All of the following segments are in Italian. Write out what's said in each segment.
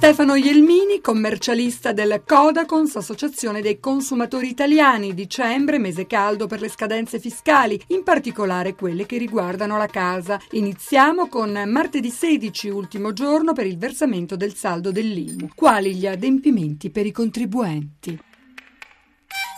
Stefano Ielmini, commercialista del Codacons, Associazione dei Consumatori Italiani, dicembre, mese caldo per le scadenze fiscali, in particolare quelle che riguardano la casa. Iniziamo con martedì 16, ultimo giorno per il versamento del saldo dell'IMU. Quali gli adempimenti per i contribuenti?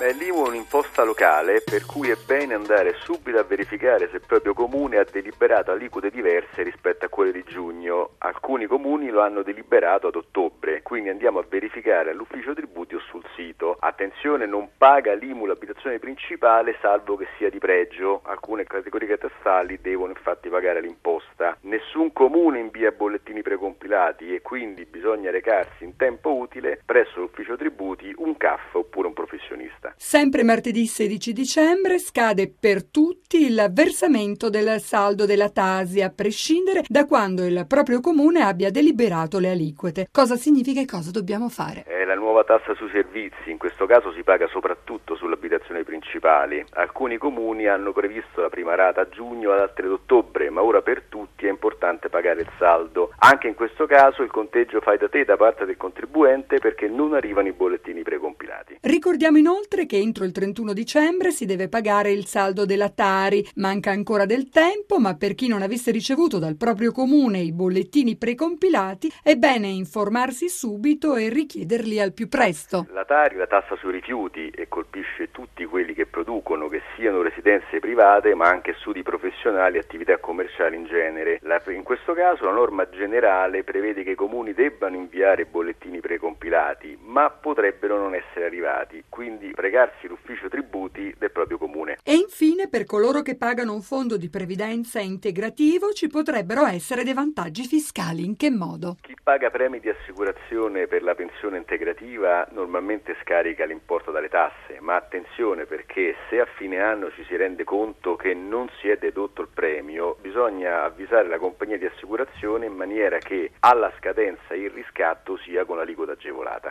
Beh, l'IMU è un'imposta locale per cui è bene andare subito a verificare se il proprio comune ha deliberato aliquote diverse rispetto a quelle di giugno. Alcuni comuni lo hanno deliberato ad ottobre, quindi andiamo a verificare all'ufficio tributi. Attenzione, non paga l'IMU l'abitazione principale salvo che sia di pregio. Alcune categorie catastali devono infatti pagare l'imposta. Nessun comune invia bollettini precompilati e quindi bisogna recarsi in tempo utile presso l'ufficio tributi, un CAF oppure un professionista. Sempre martedì 16 dicembre scade per tutti il versamento del saldo della Tasi, a prescindere da quando il proprio comune abbia deliberato le aliquote. Cosa significa e cosa dobbiamo fare? È la nuova tassa sui servizi, in questo caso si paga soprattutto sulle abitazioni principali. Alcuni comuni hanno previsto la prima rata a giugno ad altre ad ottobre, ma ora per tutti è importante pagare il saldo. Anche in questo caso il conteggio fai da te da parte del contribuente perché non arrivano i bollettini precompilati. Ricordiamo inoltre inoltre che entro il 31 dicembre si deve pagare il saldo della Tari. Manca ancora del tempo, ma per chi non avesse ricevuto dal proprio comune i bollettini precompilati, è bene informarsi subito e richiederli al più presto. La Tari, la tassa sui rifiuti, e colpisce tutti quelli che producono, che siano residenze private, ma anche studi professionali e attività commerciali in genere. La, in questo caso la norma generale prevede che i comuni debbano inviare bollettini precompilati, ma potrebbero non essere arrivati. Quindi collegarsi l'ufficio tributi del proprio comune. Per coloro che pagano un fondo di previdenza integrativo, ci potrebbero essere dei vantaggi fiscali. In che modo? Chi paga premi di assicurazione per la pensione integrativa normalmente scarica l'importo dalle tasse, ma attenzione perché se a fine anno ci si rende conto che non si è dedotto il premio, bisogna avvisare la compagnia di assicurazione in maniera che alla scadenza il riscatto sia con aliquota agevolata.